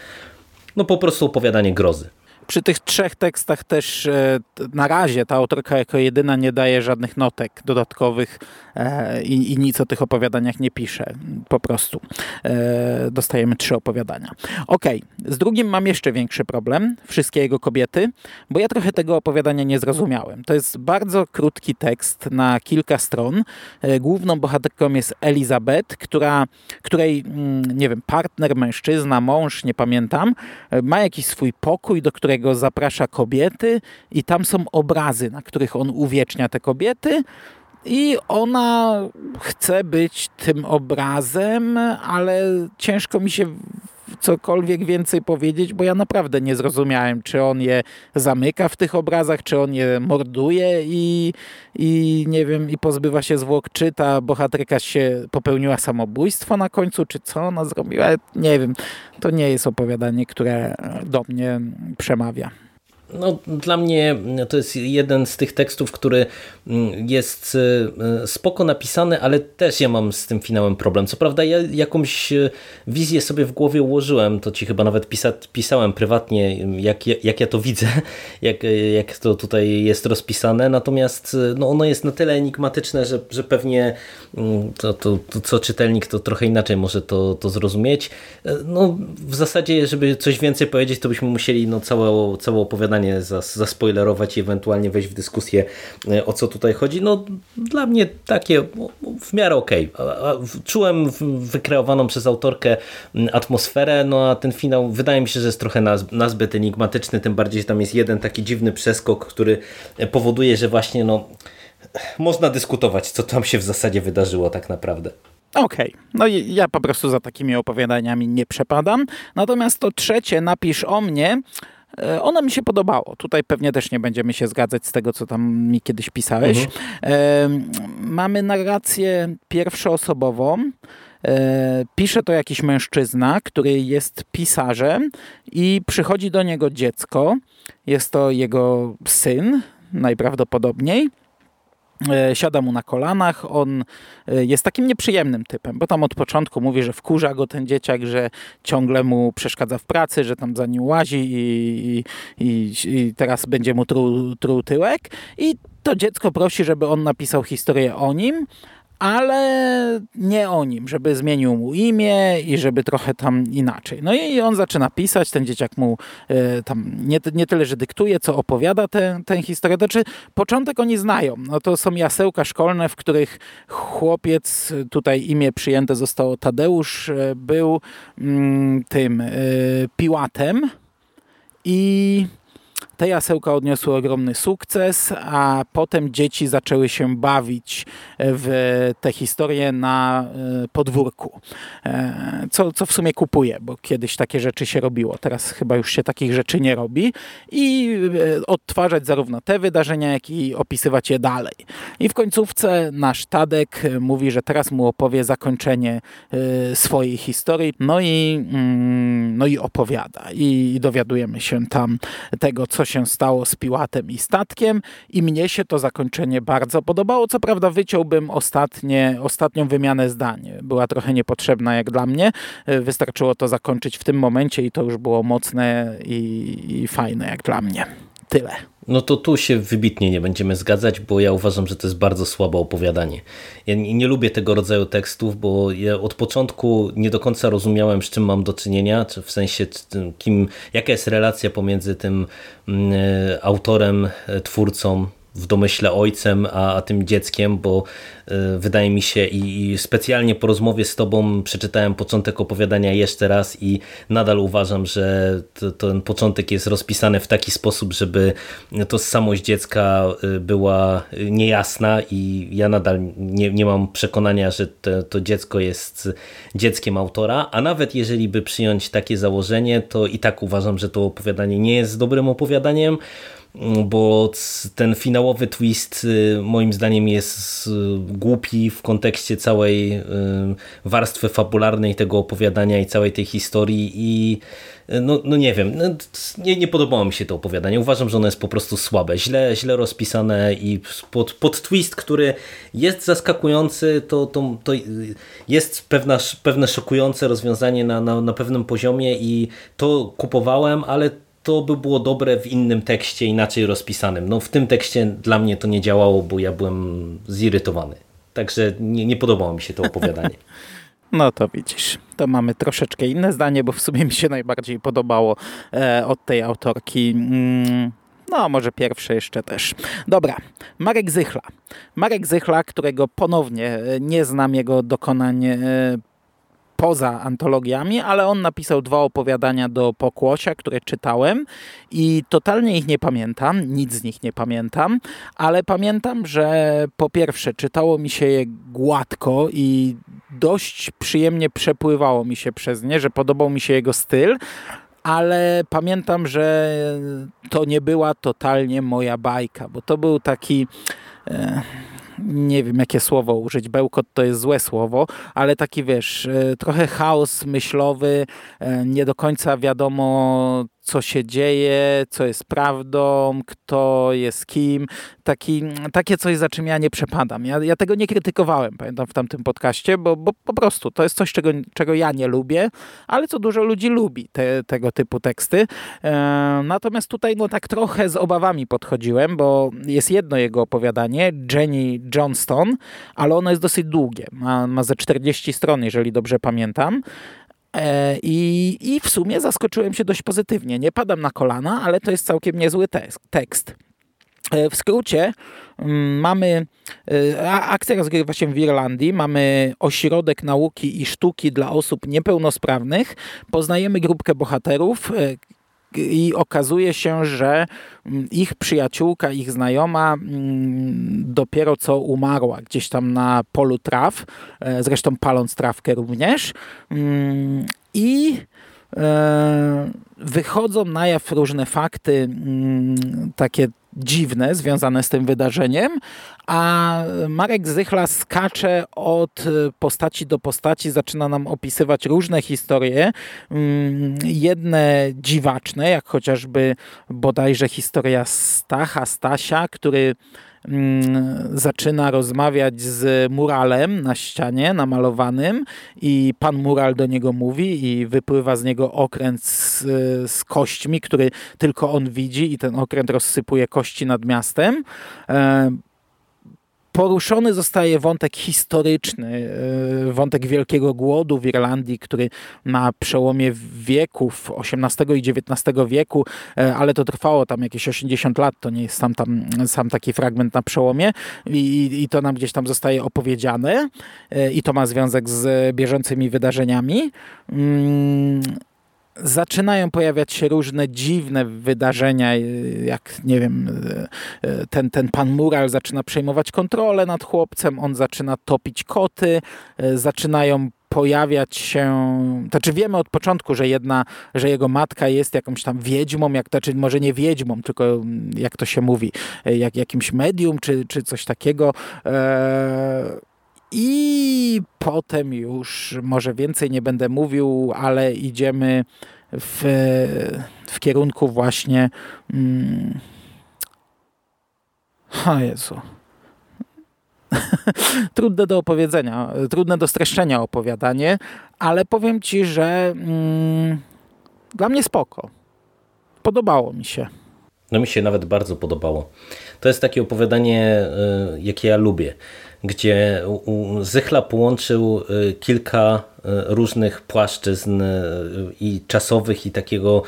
no po prostu opowiadanie grozy. Przy tych trzech tekstach też e, na razie ta autorka jako jedyna nie daje żadnych notek dodatkowych e, i, i nic o tych opowiadaniach nie pisze. Po prostu e, dostajemy trzy opowiadania. Ok, z drugim mam jeszcze większy problem. Wszystkie jego kobiety, bo ja trochę tego opowiadania nie zrozumiałem. To jest bardzo krótki tekst na kilka stron. Główną bohaterką jest Elizabeth, która, której, mm, nie wiem, partner, mężczyzna, mąż, nie pamiętam, ma jakiś swój pokój, do którego którego zaprasza kobiety i tam są obrazy, na których on uwiecznia te kobiety i ona chce być tym obrazem, ale ciężko mi się cokolwiek więcej powiedzieć, bo ja naprawdę nie zrozumiałem, czy on je zamyka w tych obrazach, czy on je morduje i, i nie wiem, i pozbywa się zwłok, czy ta bohaterka się popełniła samobójstwo na końcu, czy co ona zrobiła. Nie wiem, to nie jest opowiadanie, które do mnie przemawia. No, dla mnie to jest jeden z tych tekstów, który mm, jest e, spoko napisany, ale też ja mam z tym finałem problem. Co prawda ja jakąś e, wizję sobie w głowie ułożyłem, to ci chyba nawet pisa pisałem prywatnie, jak, jak ja to widzę, jak, jak to tutaj jest rozpisane, natomiast no, ono jest na tyle enigmatyczne, że, że pewnie mm, to, to, to, co czytelnik to trochę inaczej może to, to zrozumieć. No, w zasadzie, żeby coś więcej powiedzieć, to byśmy musieli no, całe, całe opowiadanie stanie zaspoilerować i ewentualnie wejść w dyskusję e, o co tutaj chodzi. No dla mnie takie w miarę okej. Okay. Czułem wykreowaną przez autorkę atmosferę, no a ten finał wydaje mi się, że jest trochę nazbyt enigmatyczny, tym bardziej, że tam jest jeden taki dziwny przeskok, który powoduje, że właśnie no można dyskutować, co tam się w zasadzie wydarzyło tak naprawdę. Okej, okay. no i ja po prostu za takimi opowiadaniami nie przepadam. Natomiast to trzecie, napisz o mnie, E, ono mi się podobało. Tutaj pewnie też nie będziemy się zgadzać z tego, co tam mi kiedyś pisałeś. Mhm. Mamy narrację pierwszoosobową. E, pisze to jakiś mężczyzna, który jest pisarzem i przychodzi do niego dziecko. Jest to jego syn, najprawdopodobniej. E, siada mu na kolanach, on e, jest takim nieprzyjemnym typem, bo tam od początku mówi, że wkurza go ten dzieciak, że ciągle mu przeszkadza w pracy, że tam za nim łazi i, i, i teraz będzie mu truł, truł tyłek. I to dziecko prosi, żeby on napisał historię o nim, ale nie o nim, żeby zmienił mu imię i żeby trochę tam inaczej. No i on zaczyna pisać, ten dzieciak mu y, tam nie, nie tyle, że dyktuje, co opowiada tę, tę historię. To znaczy, początek oni znają. No to są jasełka szkolne, w których chłopiec, tutaj imię przyjęte zostało Tadeusz, y, był y, tym y, Piłatem i te jasełka odniosły ogromny sukces, a potem dzieci zaczęły się bawić w te historie na e, podwórku. E, co, co w sumie kupuje, bo kiedyś takie rzeczy się robiło. Teraz chyba już się takich rzeczy nie robi. I e, odtwarzać zarówno te wydarzenia, jak i opisywać je dalej. I w końcówce nasz Tadek mówi, że teraz mu opowie zakończenie swojej historii. No i, mm, no i opowiada. I dowiadujemy się tam tego, co się stało z Piłatem i statkiem i mnie się to zakończenie bardzo podobało. Co prawda wyciąłbym ostatnie, ostatnią wymianę zdań. Była trochę niepotrzebna jak dla mnie. Wystarczyło to zakończyć w tym momencie i to już było mocne i, i fajne jak dla mnie. Tyle. No to tu się wybitnie nie będziemy zgadzać, bo ja uważam, że to jest bardzo słabe opowiadanie. Ja nie, lubię tego rodzaju tekstów, bo ja od początku nie do końca rozumiałem, z czym mam do czynienia, czy w sensie kim, jaka jest relacja pomiędzy tym mm, e, autorem, e, twórcą w domyśle ojcem, a, a tym dzieckiem, bo y, wydaje mi się i, i, specjalnie po rozmowie z tobą przeczytałem początek opowiadania jeszcze raz i nadal uważam, że to, ten początek jest rozpisany w taki sposób, żeby tożsamość dziecka y, była niejasna i ja nadal nie, nie mam przekonania, że to, to dziecko jest dzieckiem autora, a nawet jeżeli by przyjąć takie założenie, to i tak uważam, że to opowiadanie nie jest dobrym opowiadaniem, bo ten finałowy twist y, moim zdaniem jest y, głupi w kontekście całej y, warstwy fabularnej tego opowiadania i całej tej historii i no, no nie wiem, no, nie, nie podobało mi się to opowiadanie. Uważam, że ono jest po prostu słabe, źle, źle rozpisane i pod, pod twist, który jest zaskakujący, to, to, to jest pewna, pewne szokujące rozwiązanie na, na, na pewnym poziomie i to kupowałem, ale to by było dobre w innym tekście, inaczej rozpisanym. No w tym tekście dla mnie to nie działało, bo ja byłem zirytowany. Także nie, nie podobało mi się to opowiadanie. No to widzisz, to mamy troszeczkę inne zdanie, bo w sumie mi się najbardziej podobało e, od tej autorki. Mm, no, może pierwsze jeszcze też. Dobra, Marek Zychla. Marek Zychla, którego ponownie e, nie znam jego dokonań e, poza antologiami, ale on napisał dwa opowiadania do Pokłosia, które czytałem i totalnie ich nie pamiętam, nic z nich nie pamiętam, ale pamiętam, że po pierwsze czytało mi się je gładko i dość przyjemnie przepływało mi się przez nie, że podobał mi się jego styl, ale pamiętam, że to nie była totalnie moja bajka, bo to był taki. E, nie wiem jakie słowo użyć, bełkot to jest złe słowo, ale taki wiesz, e, trochę chaos myślowy, e, nie do końca wiadomo co się dzieje, co jest prawdą, kto jest kim. Taki, takie coś, za czym ja nie przepadam. Ja, ja tego nie krytykowałem, pamiętam, w tamtym podcaście, bo, bo po prostu to jest coś, czego, czego ja nie lubię, ale co dużo ludzi lubi, te, tego typu teksty. E, natomiast tutaj no tak trochę z obawami podchodziłem, bo jest jedno jego opowiadanie, Jenny Johnston, ale ono jest dosyć długie. Ma, ma ze 40 stron, jeżeli dobrze pamiętam. E, I, I w sumie zaskoczyłem się dość pozytywnie. Nie padam na kolana, ale to jest całkiem niezły tekst. E, w skrócie mm, mamy, e, akcja rozgrywa się w Irlandii, mamy ośrodek nauki i sztuki dla osób niepełnosprawnych, poznajemy grupkę bohaterów, i okazuje się, że mm, ich przyjaciółka, ich znajoma mm, dopiero co umarła gdzieś tam na polu traw, e, zresztą paląc trawkę również. Mm, I e, wychodzą na jaw różne fakty, takie dziwne związane z tym wydarzeniem, a Marek Zychla skacze od postaci do postaci, zaczyna nam opisywać różne historie, mm, jedne dziwaczne, jak chociażby bodajże historia Stacha, Stasia, który zaczyna rozmawiać z muralem na ścianie namalowanym i pan mural do niego mówi i wypływa z niego okręt z, z kośćmi, który tylko on widzi i ten okręt rozsypuje kości nad miastem. Poruszony zostaje wątek historyczny, e, wątek wielkiego głodu w Irlandii, który na przełomie wieków XVIII i XIX wieku, e, ale to trwało tam jakieś 80 lat, to nie jest sam, tam, sam taki fragment na przełomie i, i to nam gdzieś tam zostaje opowiedziane e, i to ma związek z bieżącymi wydarzeniami. Mm, zaczynają pojawiać się różne dziwne wydarzenia, jak nie wiem, ten, ten pan Mural zaczyna przejmować kontrolę nad chłopcem, on zaczyna topić koty, zaczynają pojawiać się, znaczy wiemy od początku, że jedna, że jego matka jest jakąś tam wiedźmą, jak, znaczy może nie wiedźmą, tylko jak to się mówi, jak, jakimś medium, czy, czy coś takiego. Eee, i potem już może więcej nie będę mówił, ale idziemy w, w kierunku właśnie. Hmm, o Jezu. trudne do opowiedzenia, trudne do streszczenia opowiadanie, ale powiem ci, że mm, dla mnie spoko. Podobało mi się. No mi się nawet bardzo podobało. To jest takie opowiadanie, y, jakie ja lubię gdzie Zychla połączył y, kilka y, różnych płaszczyzn y, i czasowych i takiego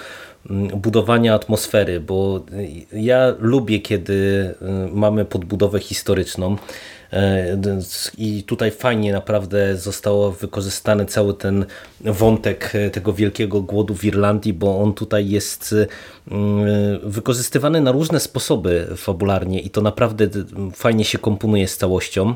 mm, budowania atmosfery, bo ja lubię, kiedy mamy podbudowę historyczną i tutaj fajnie naprawdę zostało wykorzystany cały ten wątek tego wielkiego głodu w Irlandii, bo on tutaj jest wykorzystywany na różne sposoby fabularnie i to naprawdę fajnie się komponuje z całością.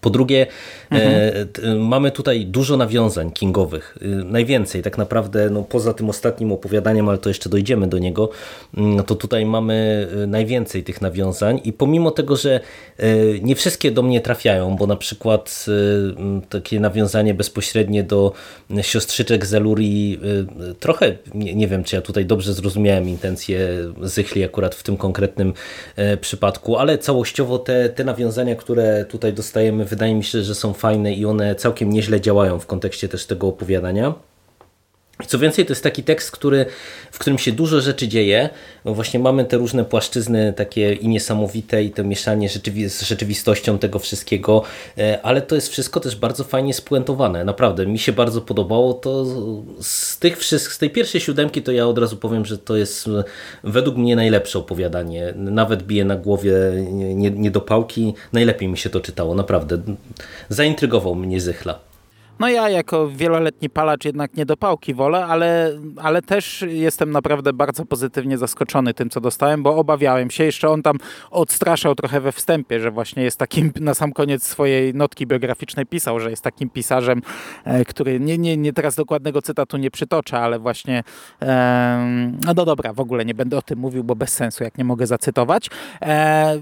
Po drugie, mhm. e, mamy tutaj dużo nawiązań kingowych. E, najwięcej, tak naprawdę, no, poza tym ostatnim opowiadaniem, ale to jeszcze dojdziemy do niego, mm, to tutaj mamy e, najwięcej tych nawiązań i pomimo tego, że e, nie wszystkie do mnie trafiają, bo na przykład e, takie nawiązanie bezpośrednie do siostrzyczek Zeluri e, trochę, nie, nie, wiem, czy ja tutaj dobrze zrozumiałem intencje Zychli akurat w tym konkretnym przypadku, ale całościowo te, te nawiązania, które tutaj dostajemy w wydaje mi się, że są fajne i one całkiem nieźle działają w kontekście też tego opowiadania. Co więcej, to jest taki tekst, który, w którym się dużo rzeczy dzieje. Właśnie mamy te różne płaszczyzny takie i niesamowite i to mieszanie rzeczywi z rzeczywistością tego wszystkiego, e, ale to jest wszystko też bardzo fajnie spuentowane. Naprawdę, mi się bardzo podobało to. Z, tych, z tej pierwszej siódemki to ja od razu powiem, że to jest e, według mnie najlepsze opowiadanie. Nawet bije na głowie nie, nie do pałki. Najlepiej mi się to czytało, naprawdę. Zaintrygował mnie Zychla. No ja jako wieloletni palacz jednak nie do pałki wolę, ale, ale też jestem naprawdę bardzo pozytywnie zaskoczony tym, co dostałem, bo obawiałem się. Jeszcze on tam odstraszał trochę we wstępie, że właśnie jest takim, na sam koniec swojej notki biograficznej pisał, że jest takim pisarzem, e, który, nie, nie, nie teraz dokładnego cytatu nie przytoczę, ale właśnie, e, no dobra, w ogóle nie będę o tym mówił, bo bez sensu, jak nie mogę zacytować. E,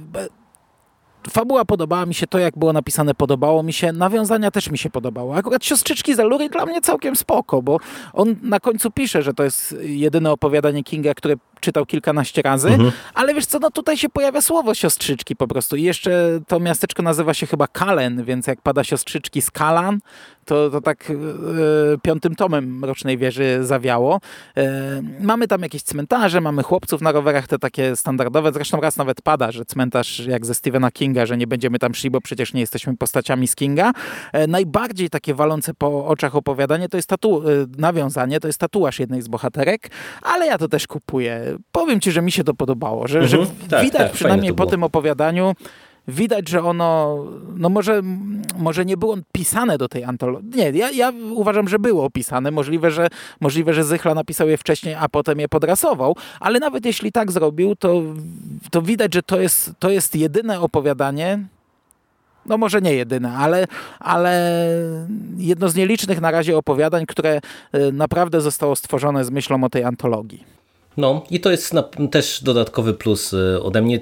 fabuła podobała mi się, to jak było napisane podobało mi się, nawiązania też mi się podobało. Akurat Siostrzyczki z Alury dla mnie całkiem spoko, bo on na końcu pisze, że to jest jedyne opowiadanie Kinga, które czytał kilkanaście razy, mhm. ale wiesz co, no tutaj się pojawia słowo siostrzyczki po prostu i jeszcze to miasteczko nazywa się chyba Kalen, więc jak pada siostrzyczki z Kalan, to, to tak e, piątym tomem Mrocznej Wieży zawiało. E, mamy tam jakieś cmentarze, mamy chłopców na rowerach, te takie standardowe. Zresztą raz nawet pada, że cmentarz jak ze Stephena Kinga, że nie będziemy tam szli, bo przecież nie jesteśmy postaciami z Kinga. E, najbardziej takie walące po oczach opowiadanie to jest tatu nawiązanie, to jest tatuaż jednej z bohaterek, ale ja to też kupuję. Powiem ci, że mi się to podobało, że, mhm, że tak, widać tak, przynajmniej po tym opowiadaniu, widać, że ono, no może, może nie było pisane do tej antologii. Nie, ja, ja uważam, że było opisane. Możliwe że, możliwe, że Zychla napisał je wcześniej, a potem je podrasował, ale nawet jeśli tak zrobił, to, to widać, że to jest, to jest jedyne opowiadanie, no może nie jedyne, ale, ale jedno z nielicznych na razie opowiadań, które e, naprawdę zostało stworzone z myślą o tej antologii. No i to jest też dodatkowy plus y, ode mnie.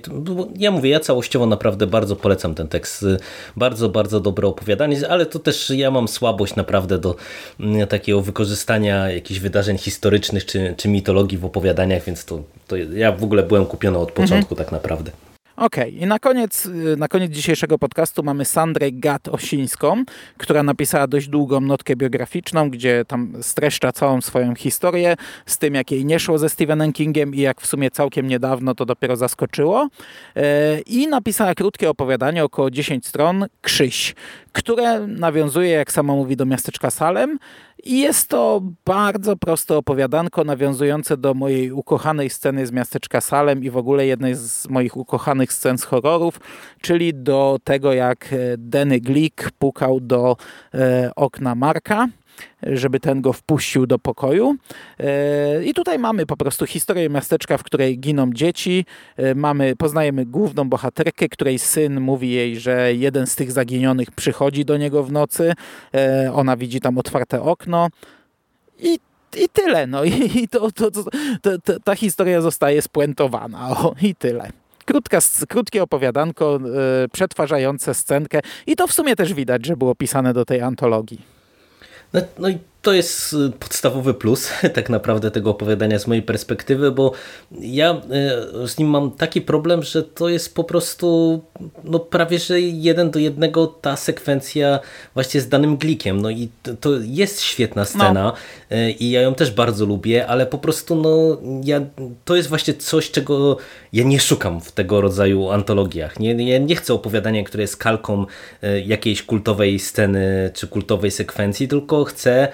Ja mówię, ja całościowo naprawdę bardzo polecam ten tekst. Y, bardzo, bardzo dobre opowiadanie, ale to też ja mam słabość naprawdę do mm, takiego wykorzystania jakichś wydarzeń historycznych czy, czy mitologii w opowiadaniach, więc to, to ja w ogóle byłem kupiony od początku mhm. tak naprawdę. Okej, okay. i na koniec, y, na koniec dzisiejszego podcastu mamy Sandrę Gat-Osińską, która napisała dość długą notkę biograficzną, gdzie tam streszcza całą swoją historię z tym, jak jej nie szło ze Stephenem Kingiem i jak w sumie całkiem niedawno to dopiero zaskoczyło. E, I napisała krótkie opowiadanie, około 10 stron, Krzyś, które nawiązuje, jak sama mówi, do miasteczka Salem i jest to bardzo proste opowiadanko nawiązujące do mojej ukochanej sceny z miasteczka Salem i w ogóle jednej z moich ukochanych scen z horrorów, czyli do tego jak e, Denny Glick pukał do e, okna Marka żeby ten go wpuścił do pokoju. E, I tutaj mamy po prostu historię miasteczka, w której giną dzieci. E, mamy, poznajemy główną bohaterkę, której syn mówi jej, że jeden z tych zaginionych przychodzi do niego w nocy. E, ona widzi tam otwarte okno. I i tyle. No i to, to, to, to, ta historia zostaje spuentowana. O, i tyle. Krótka, krótkie opowiadanko, e, przetwarzające scenkę i to w sumie też widać, że było pisane do tej antologii. No, no i to jest y, podstawowy plus tak naprawdę tego opowiadania z mojej perspektywy, bo ja y, z nim mam taki problem, że to jest po prostu no prawie, że jeden do jednego ta sekwencja właśnie z danym glikiem. No i to jest świetna scena no. I ja ją też bardzo lubię, ale po prostu no ja, to jest właśnie coś, czego ja nie szukam w tego rodzaju antologiach. Nie, ja nie chcę opowiadania, które jest kalką jakiejś kultowej sceny czy kultowej sekwencji, tylko chcę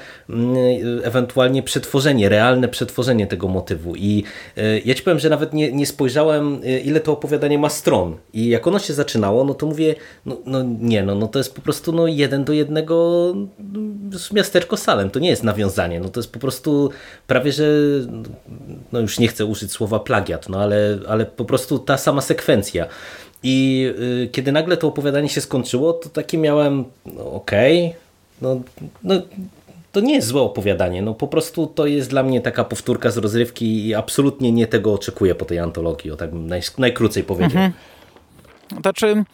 ewentualnie przetworzenie, realne przetworzenie tego motywu. I e, ja ci powiem, że nawet nie, nie spojrzałem, e, ile to opowiadanie ma stron. I jak ono się zaczynało, no to mówię, no, no nie, no, no to jest po prostu no, jeden do jednego mm, miasteczko Salem. To nie jest nawiązanie, no to jest po prostu prawie, że no już nie chcę użyć słowa plagiat, no ale, ale po prostu ta sama sekwencja. I y, kiedy nagle to opowiadanie się skończyło, to takie miałem, no, okej, okay, no, no to nie jest złe opowiadanie. No po prostu to jest dla mnie taka powtórka z rozrywki i absolutnie nie tego oczekuję po tej antologii, o tak naj, najkrócej powiedział. Mhm. Znaczy,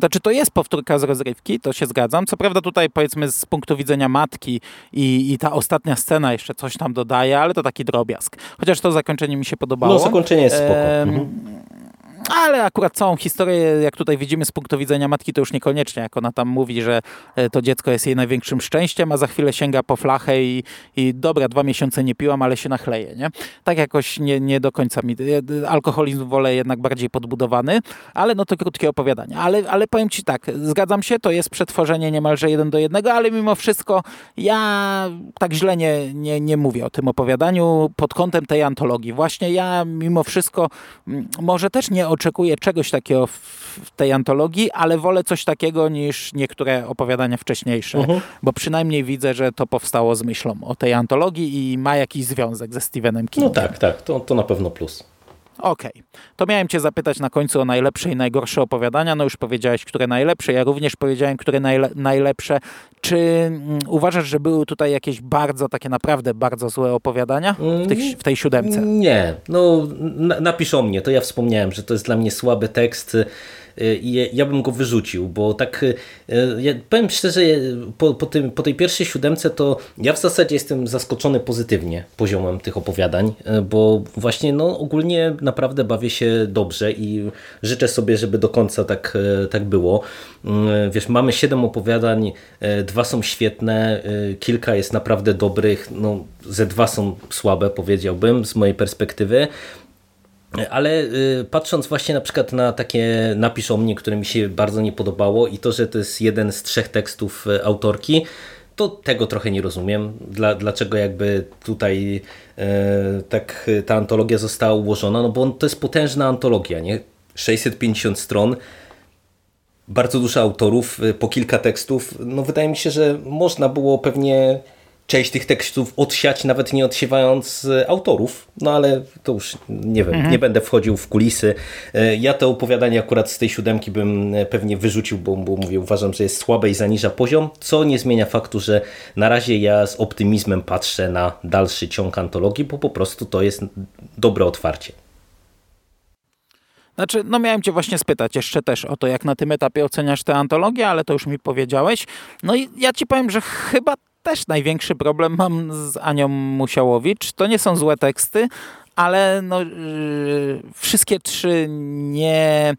to czy to jest powtórka z rozrywki, to się zgadzam. Co prawda tutaj powiedzmy z punktu widzenia matki i, i ta ostatnia scena jeszcze coś tam dodaje, ale to taki drobiazg. Chociaż to zakończenie mi się podobało. No zakończenie jest spoko. Mhm ale akurat całą historię, jak tutaj widzimy z punktu widzenia matki, to już niekoniecznie, jak ona tam mówi, że e, to dziecko jest jej największym szczęściem, a za chwilę sięga po flachę i, i dobra, dwa miesiące nie piłam, ale się nachleje, nie? Tak jakoś nie, nie do końca mi, e, alkoholizm wolę jednak bardziej podbudowany, ale no to krótkie opowiadanie. Ale, ale powiem Ci tak, zgadzam się, to jest przetworzenie niemalże jeden do jednego, ale mimo wszystko ja tak źle nie, nie, nie mówię o tym opowiadaniu pod kątem tej antologii. Właśnie ja mimo wszystko może też nie oczekuję czegoś takiego w tej antologii, ale wolę coś takiego niż niektóre opowiadania wcześniejsze, uh mhm. -huh. bo przynajmniej widzę, że to powstało z myślą o tej antologii i ma jakiś związek ze Stephenem Kingiem. No tak, tak, to, to na pewno plus. Okej, okay. to miałem cię zapytać na końcu o najlepsze i najgorsze opowiadania. No już powiedziałeś, które najlepsze. Ja również powiedziałem, które najle najlepsze. Czy mm, uważasz, że były tutaj jakieś bardzo, takie naprawdę bardzo złe opowiadania w, tych, w tej siódemce? Nie, no napiszą mnie. To ja wspomniałem, że to jest dla mnie słaby tekst i ja bym go wyrzucił, bo tak e, ja powiem szczerze, po, po, tym, po tej pierwszej siódemce to ja w zasadzie jestem zaskoczony pozytywnie poziomem tych opowiadań, bo właśnie no ogólnie naprawdę bawię się dobrze i życzę sobie, żeby do końca tak, tak było. Wiesz, mamy siedem opowiadań, dwa są świetne, kilka jest naprawdę dobrych, no ze dwa są słabe powiedziałbym z mojej perspektywy, ale y, patrząc właśnie na przykład na takie napisz o mnie, które mi się bardzo nie podobało i to, że to jest jeden z trzech tekstów y, autorki, to tego trochę nie rozumiem. Dla, dlaczego jakby tutaj e, tak ta antologia została ułożona? No bo to jest potężna antologia, nie? 650 stron, bardzo dużo autorów, po kilka tekstów. No wydaje mi się, że można było pewnie część tych tekstów odsiać, nawet nie odsiewając e, autorów, no ale to już nie wiem, mhm. nie będę wchodził w kulisy. E, ja to opowiadanie akurat z tej siódemki bym e, pewnie wyrzucił, bo, bo mówię, uważam, że jest słabe i zaniża poziom, co nie zmienia faktu, że na razie ja z optymizmem patrzę na dalszy ciąg antologii, bo po prostu to jest dobre otwarcie. Znaczy, no miałem cię właśnie spytać jeszcze też o to, jak na tym etapie oceniasz tę antologię, ale to już mi powiedziałeś. No i ja ci powiem, że chyba też największy problem mam z Anią Musiałowicz. To nie są złe teksty, ale no, yy, wszystkie trzy nie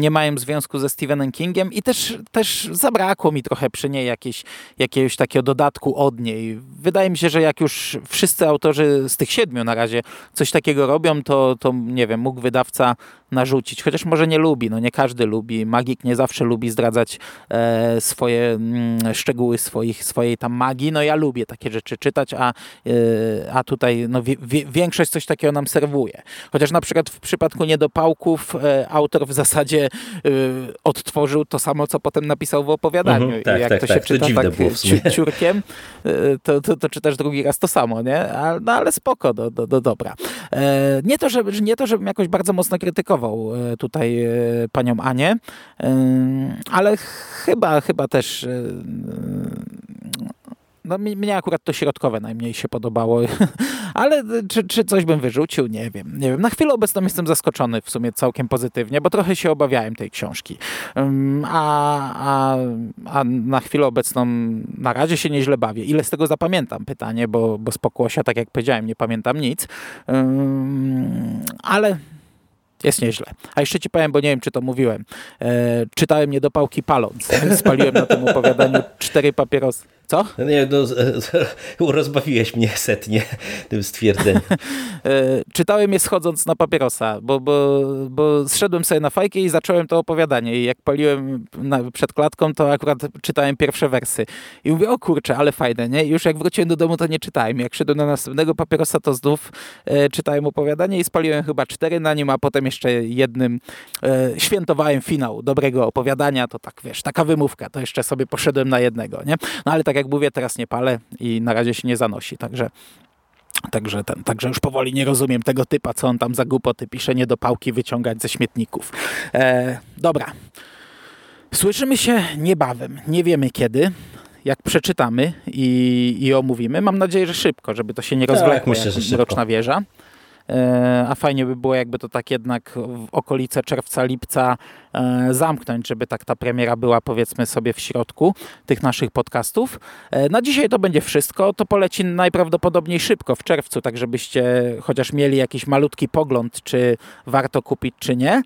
nie mają związku ze Stephenem Kingiem i też, też zabrakło mi trochę przy niej jakieś, jakiegoś takiego dodatku od niej. Wydaje mi się, że jak już wszyscy autorzy z tych siedmiu na razie coś takiego robią, to, to nie wiem, mógł wydawca narzucić, chociaż może nie lubi, no nie każdy lubi, magik nie zawsze lubi zdradzać e, swoje mm, szczegóły swoich, swojej tam magii, no ja lubię takie rzeczy czytać, a, e, a tutaj no, większość coś takiego nam serwuje. Chociaż na przykład w przypadku niedopałków e, autor w zasadzie odtworzył to samo, co potem napisał w opowiadaniu. Mhm, tak, I jak tak, to się tak, czyta to tak ci, ciurkiem, e, to, to, to, czytasz drugi raz to samo, nie? A, no ale spoko, do, do, do dobra. E, nie, to, żeby, nie to, żebym jakoś bardzo mocno krytykował E, tutaj e, panią Anię, ale chyba, chyba też no, mnie akurat to środkowe najmniej się podobało, ale czy, czy coś bym wyrzucił? Nie wiem. Nie wiem. Na chwilę obecną jestem zaskoczony w sumie całkiem pozytywnie, bo trochę się obawiałem tej książki. A, a, a na chwilę obecną na razie się nieźle bawię. Ile z tego zapamiętam? Pytanie, bo, bo z pokłosia, tak jak powiedziałem, nie pamiętam nic. Ale jest nieźle. A jeszcze ci powiem, bo nie wiem, czy to mówiłem. E, czytałem niedopałki paląc. Spaliłem na tym opowiadaniu cztery papierosy. Co? Nie, no, rozbawiłeś mnie setnie tym stwierdzeniem. E, czytałem je schodząc na papierosa, bo, bo, bo zszedłem sobie na fajkę i zacząłem to opowiadanie. I jak paliłem na, przed klatką, to akurat czytałem pierwsze wersy. I mówię, o kurczę, ale fajne, nie? I już jak wróciłem do domu, to nie czytałem. Jak szedłem na następnego papierosa, to znów e, czytałem opowiadanie i spaliłem chyba cztery na nim, a potem jeszcze jednym e, świętowałem finał dobrego opowiadania. To tak, wiesz, taka wymówka. To jeszcze sobie poszedłem na jednego, nie? No ale tak jak mówię, teraz nie palę i na razie się nie zanosi, także Także, ten, także już powoli nie rozumiem tego typa, co on tam za głupoty pisze, nie do pałki wyciągać ze śmietników. E, dobra. Słyszymy się niebawem. Nie wiemy kiedy. Jak przeczytamy i, i omówimy. Mam nadzieję, że szybko, żeby to się nie rozwlekło tak, myślę, roczna wieża. E, a fajnie by było, jakby to tak jednak w okolice czerwca, lipca zamknąć, żeby tak ta premiera była powiedzmy sobie w środku tych naszych podcastów. E, na dzisiaj to będzie wszystko. To poleci najprawdopodobniej szybko w czerwcu, tak żebyście chociaż mieli jakiś malutki pogląd, czy warto kupić, czy nie.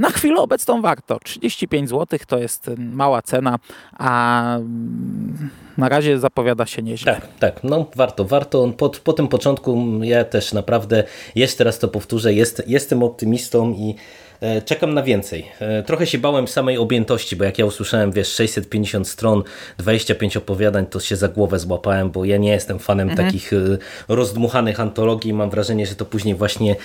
Na chwilę obecną warto. 35 zł to jest mała cena, a mm, na razie zapowiada się nieźle. Tak, tak, no warto, warto. Po, po tym początku ja też naprawdę, jeszcze raz to powtórzę, jest, jestem optymistą i E, czekam na więcej. E, trochę się bałem samej objętości, bo jak ja usłyszałem, wiesz, 650 stron, 25 opowiadań, to się za głowę złapałem, bo ja nie jestem fanem mhm. takich rozdmuchanych antologii. Mam wrażenie, że to później właśnie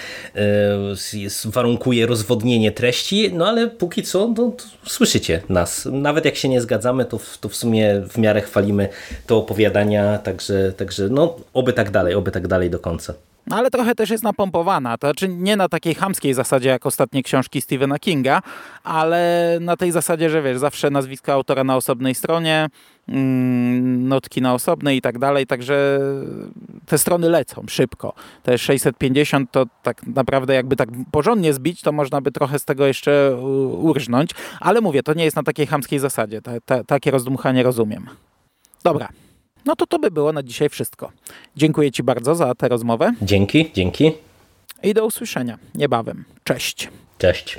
warunkuje rozwodnienie treści, no ale póki co no, słyszycie nas. Nawet jak się nie zgadzamy, to w, to w sumie w miarę chwalimy te opowiadania, także, także no oby tak dalej, oby tak dalej do końca. No ale trochę też jest napompowana. To znaczy nie na takiej chamskiej zasadzie jak ostatnie książki Stephena Kinga, ale na tej zasadzie, że wiesz, zawsze nazwisko autora na osobnej stronie, mm, notki na osobnej i tak dalej, także te strony lecą szybko. Te 650 to tak naprawdę jakby tak porządnie zbić, to można by trochę z tego jeszcze urżnąć, ale mówię, to nie jest na takiej chamskiej zasadzie. Ta, ta, takie rozdmuchanie rozumiem. Dobra, no to to by było na dzisiaj wszystko. Dziękuję Ci bardzo za tę rozmowę. Dzięki, dzięki. I do usłyszenia niebawem. Cześć. Cześć.